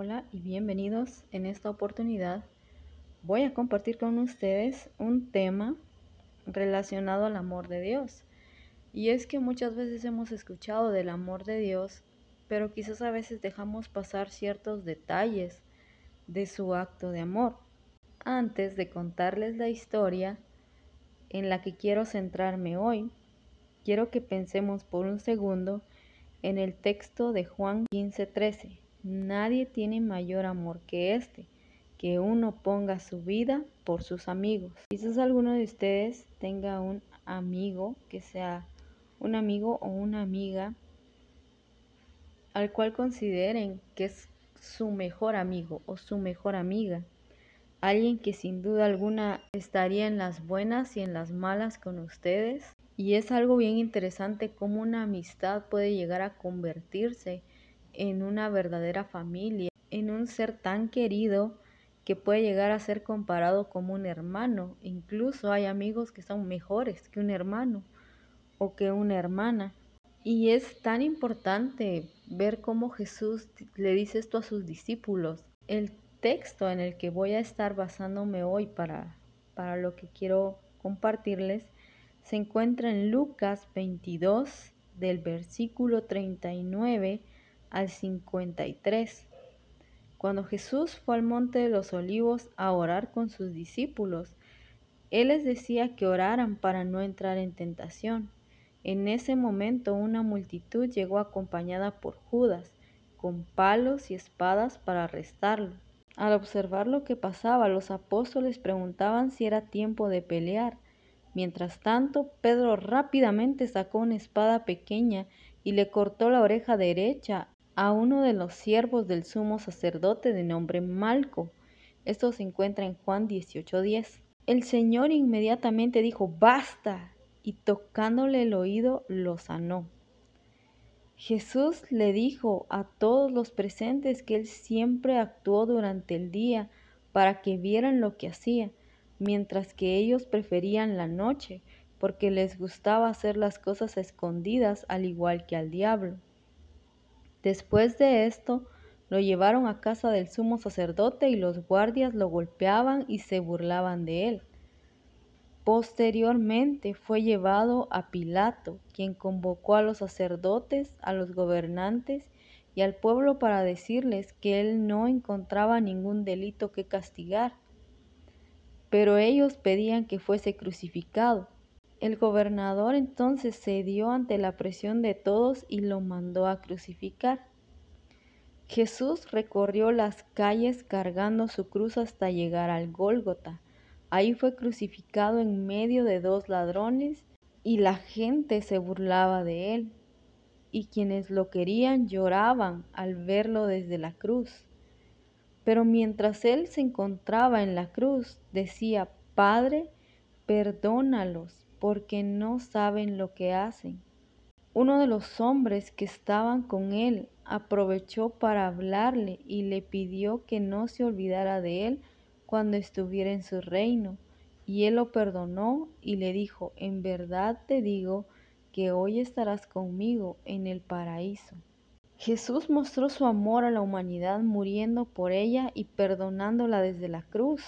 Hola y bienvenidos. En esta oportunidad voy a compartir con ustedes un tema relacionado al amor de Dios. Y es que muchas veces hemos escuchado del amor de Dios, pero quizás a veces dejamos pasar ciertos detalles de su acto de amor. Antes de contarles la historia en la que quiero centrarme hoy, quiero que pensemos por un segundo en el texto de Juan 15:13 Nadie tiene mayor amor que este, que uno ponga su vida por sus amigos. Quizás alguno de ustedes tenga un amigo que sea un amigo o una amiga al cual consideren que es su mejor amigo o su mejor amiga. Alguien que sin duda alguna estaría en las buenas y en las malas con ustedes. Y es algo bien interesante cómo una amistad puede llegar a convertirse en una verdadera familia, en un ser tan querido que puede llegar a ser comparado como un hermano. Incluso hay amigos que son mejores que un hermano o que una hermana. Y es tan importante ver cómo Jesús le dice esto a sus discípulos. El texto en el que voy a estar basándome hoy para, para lo que quiero compartirles se encuentra en Lucas 22 del versículo 39 al 53. Cuando Jesús fue al monte de los olivos a orar con sus discípulos, Él les decía que oraran para no entrar en tentación. En ese momento una multitud llegó acompañada por Judas, con palos y espadas para arrestarlo. Al observar lo que pasaba, los apóstoles preguntaban si era tiempo de pelear. Mientras tanto, Pedro rápidamente sacó una espada pequeña y le cortó la oreja derecha a uno de los siervos del sumo sacerdote de nombre Malco. Esto se encuentra en Juan 18:10. El Señor inmediatamente dijo, basta, y tocándole el oído lo sanó. Jesús le dijo a todos los presentes que Él siempre actuó durante el día para que vieran lo que hacía, mientras que ellos preferían la noche, porque les gustaba hacer las cosas escondidas al igual que al diablo. Después de esto, lo llevaron a casa del sumo sacerdote y los guardias lo golpeaban y se burlaban de él. Posteriormente fue llevado a Pilato, quien convocó a los sacerdotes, a los gobernantes y al pueblo para decirles que él no encontraba ningún delito que castigar. Pero ellos pedían que fuese crucificado. El gobernador entonces cedió ante la presión de todos y lo mandó a crucificar. Jesús recorrió las calles cargando su cruz hasta llegar al Gólgota. Ahí fue crucificado en medio de dos ladrones y la gente se burlaba de él. Y quienes lo querían lloraban al verlo desde la cruz. Pero mientras él se encontraba en la cruz, decía, Padre, perdónalos, porque no saben lo que hacen. Uno de los hombres que estaban con él aprovechó para hablarle y le pidió que no se olvidara de él cuando estuviera en su reino. Y él lo perdonó y le dijo, en verdad te digo que hoy estarás conmigo en el paraíso. Jesús mostró su amor a la humanidad muriendo por ella y perdonándola desde la cruz.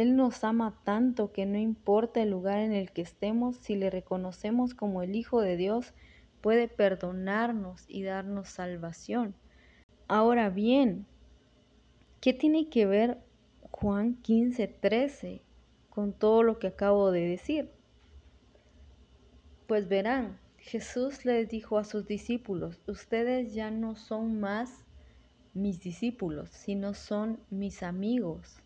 Él nos ama tanto que no importa el lugar en el que estemos, si le reconocemos como el Hijo de Dios, puede perdonarnos y darnos salvación. Ahora bien, ¿qué tiene que ver Juan 15, 13 con todo lo que acabo de decir? Pues verán, Jesús les dijo a sus discípulos, ustedes ya no son más mis discípulos, sino son mis amigos.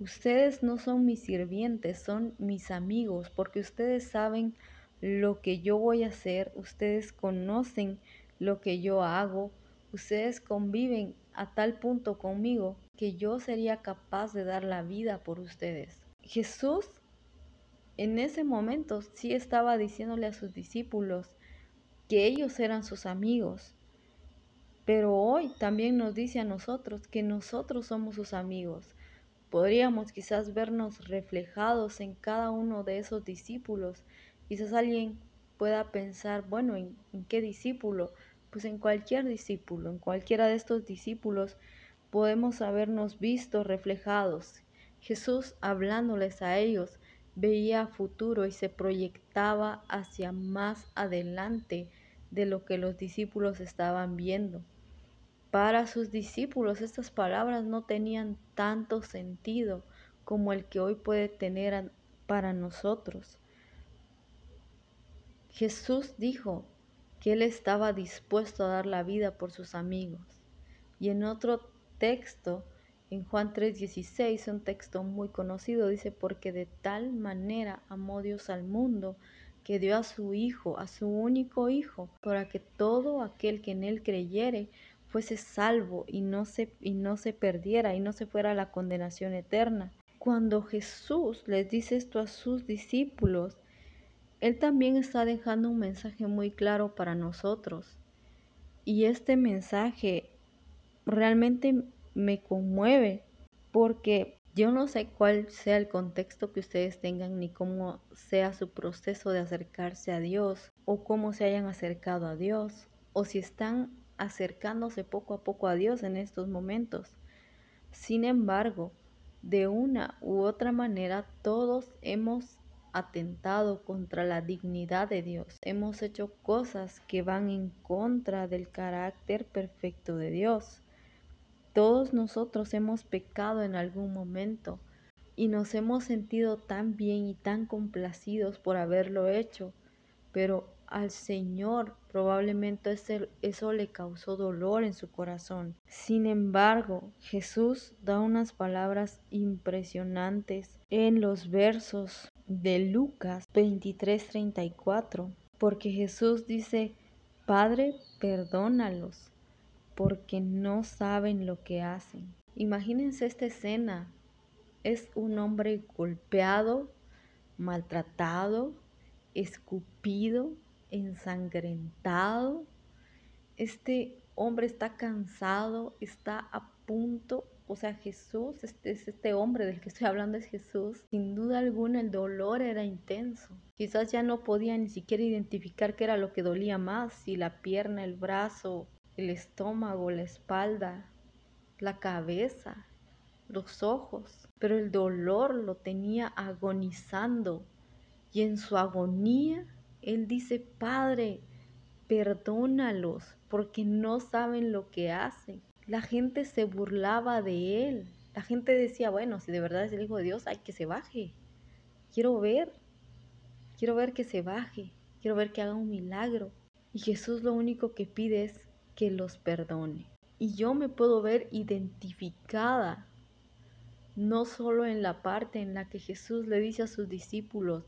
Ustedes no son mis sirvientes, son mis amigos, porque ustedes saben lo que yo voy a hacer, ustedes conocen lo que yo hago, ustedes conviven a tal punto conmigo que yo sería capaz de dar la vida por ustedes. Jesús en ese momento sí estaba diciéndole a sus discípulos que ellos eran sus amigos, pero hoy también nos dice a nosotros que nosotros somos sus amigos. Podríamos quizás vernos reflejados en cada uno de esos discípulos. Quizás alguien pueda pensar, bueno, ¿en, qué discípulo? Pues en cualquier discípulo, en cualquiera de estos discípulos, podemos habernos visto reflejados. Jesús hablándoles a ellos veía futuro y se proyectaba hacia más adelante de lo que los discípulos estaban viendo. Para sus discípulos estas palabras no tenían tanto sentido como el que hoy puede tener para nosotros. Jesús dijo que Él estaba dispuesto a dar la vida por sus amigos. Y en otro texto, en Juan 3:16, un texto muy conocido, dice, porque de tal manera amó Dios al mundo que dio a su Hijo, a su único Hijo, para que todo aquel que en Él creyere fuese salvo y no se, y no se perdiera y no se fuera a la condenación eterna. Cuando Jesús les dice esto a sus discípulos, Él también está dejando un mensaje muy claro para nosotros. Y este mensaje realmente me conmueve porque yo no sé cuál sea el contexto que ustedes tengan ni cómo sea su proceso de acercarse a Dios o cómo se hayan acercado a Dios o si están acercándose poco a poco a Dios en estos momentos. Sin embargo, de una u otra manera todos hemos atentado contra la dignidad de Dios. Hemos hecho cosas que van en contra del carácter perfecto de Dios. Todos nosotros hemos pecado en algún momento y nos hemos sentido tan bien y tan complacidos por haberlo hecho, pero al Señor probablemente eso le causó dolor en su corazón. Sin embargo, Jesús da unas palabras impresionantes en los versos de Lucas 23:34, porque Jesús dice, Padre, perdónalos porque no saben lo que hacen. Imagínense esta escena. Es un hombre golpeado, maltratado, escupido, ensangrentado. Este hombre está cansado, está a punto. O sea, Jesús, este, es este hombre del que estoy hablando es Jesús. Sin duda alguna el dolor era intenso. Quizás ya no podía ni siquiera identificar qué era lo que dolía más, si la pierna, el brazo, el estómago, la espalda, la cabeza, los ojos, pero el dolor lo tenía agonizando y en su agonía él dice, Padre, perdónalos porque no saben lo que hacen. La gente se burlaba de él. La gente decía, bueno, si de verdad es el Hijo de Dios, hay que se baje. Quiero ver, quiero ver que se baje, quiero ver que haga un milagro. Y Jesús lo único que pide es que los perdone. Y yo me puedo ver identificada, no solo en la parte en la que Jesús le dice a sus discípulos,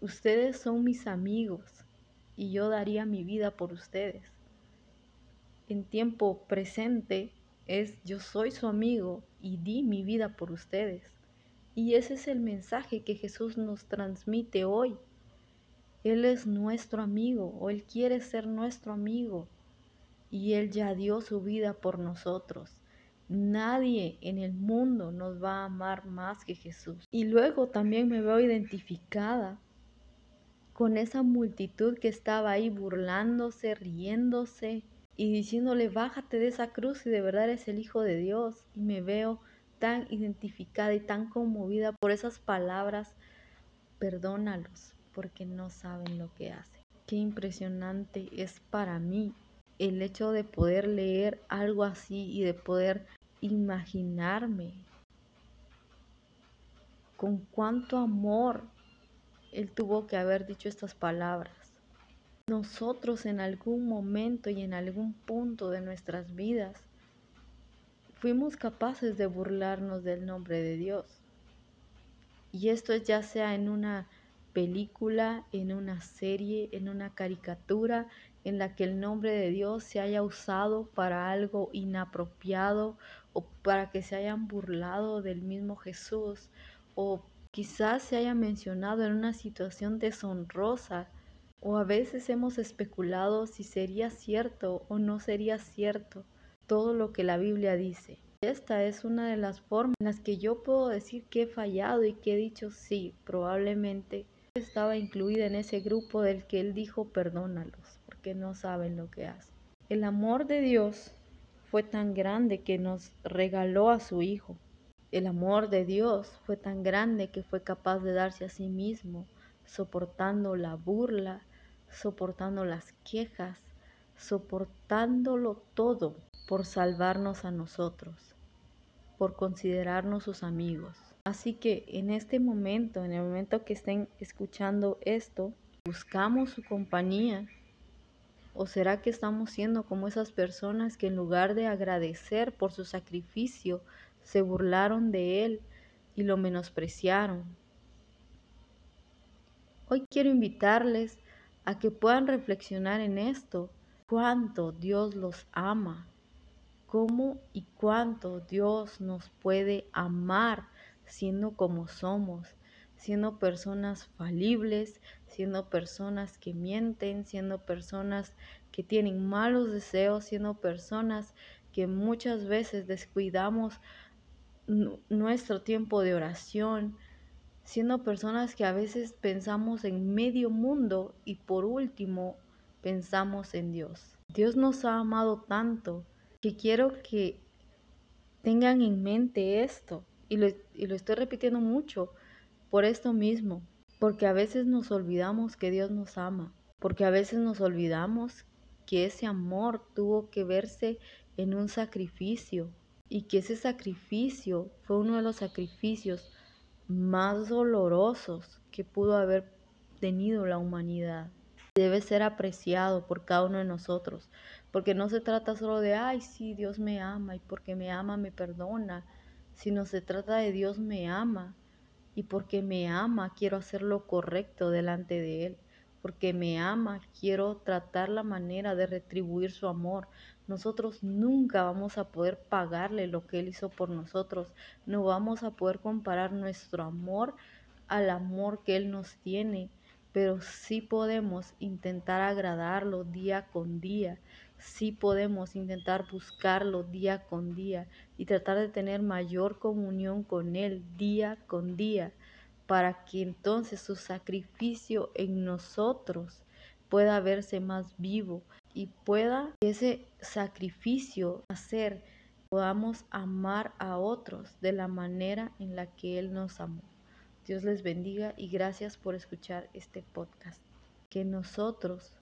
ustedes son mis amigos y yo daría mi vida por ustedes. En tiempo presente es yo soy su amigo y di mi vida por ustedes. Y ese es el mensaje que Jesús nos transmite hoy. Él es nuestro amigo o Él quiere ser nuestro amigo y Él ya dio su vida por nosotros. Nadie en el mundo nos va a amar más que Jesús. Y luego también me veo identificada con esa multitud que estaba ahí burlándose, riéndose y diciéndole, bájate de esa cruz y de verdad eres el Hijo de Dios. Y me veo tan identificada y tan conmovida por esas palabras, perdónalos porque no saben lo que hacen. Qué impresionante es para mí el hecho de poder leer algo así y de poder imaginarme con cuánto amor él tuvo que haber dicho estas palabras. Nosotros en algún momento y en algún punto de nuestras vidas fuimos capaces de burlarnos del nombre de Dios. Y esto es ya sea en una película, en una serie, en una caricatura, en la que el nombre de Dios se haya usado para algo inapropiado o para que se hayan burlado del mismo Jesús o quizás se haya mencionado en una situación deshonrosa o a veces hemos especulado si sería cierto o no sería cierto todo lo que la Biblia dice. Esta es una de las formas en las que yo puedo decir que he fallado y que he dicho sí, probablemente estaba incluida en ese grupo del que él dijo perdónalos, porque no saben lo que hacen. El amor de Dios fue tan grande que nos regaló a su Hijo. El amor de Dios fue tan grande que fue capaz de darse a sí mismo, soportando la burla, soportando las quejas, soportándolo todo por salvarnos a nosotros, por considerarnos sus amigos. Así que en este momento, en el momento que estén escuchando esto, buscamos su compañía. ¿O será que estamos siendo como esas personas que en lugar de agradecer por su sacrificio, se burlaron de él y lo menospreciaron? Hoy quiero invitarles a que puedan reflexionar en esto, cuánto Dios los ama, cómo y cuánto Dios nos puede amar siendo como somos, siendo personas falibles, siendo personas que mienten, siendo personas que tienen malos deseos, siendo personas que muchas veces descuidamos nuestro tiempo de oración, siendo personas que a veces pensamos en medio mundo y por último pensamos en Dios. Dios nos ha amado tanto que quiero que tengan en mente esto y lo, y lo estoy repitiendo mucho por esto mismo, porque a veces nos olvidamos que Dios nos ama, porque a veces nos olvidamos que ese amor tuvo que verse en un sacrificio y que ese sacrificio fue uno de los sacrificios más dolorosos que pudo haber tenido la humanidad. Debe ser apreciado por cada uno de nosotros, porque no se trata solo de, ay, sí, Dios me ama y porque me ama me perdona, sino se trata de Dios me ama y porque me ama quiero hacer lo correcto delante de Él. Porque me ama, quiero tratar la manera de retribuir su amor. Nosotros nunca vamos a poder pagarle lo que Él hizo por nosotros. No vamos a poder comparar nuestro amor al amor que Él nos tiene pero sí podemos intentar agradarlo día con día, sí podemos intentar buscarlo día con día y tratar de tener mayor comunión con Él día con día, para que entonces su sacrificio en nosotros pueda verse más vivo y pueda ese sacrificio hacer podamos amar a otros de la manera en la que Él nos amó. Dios les bendiga y gracias por escuchar este podcast. Que nosotros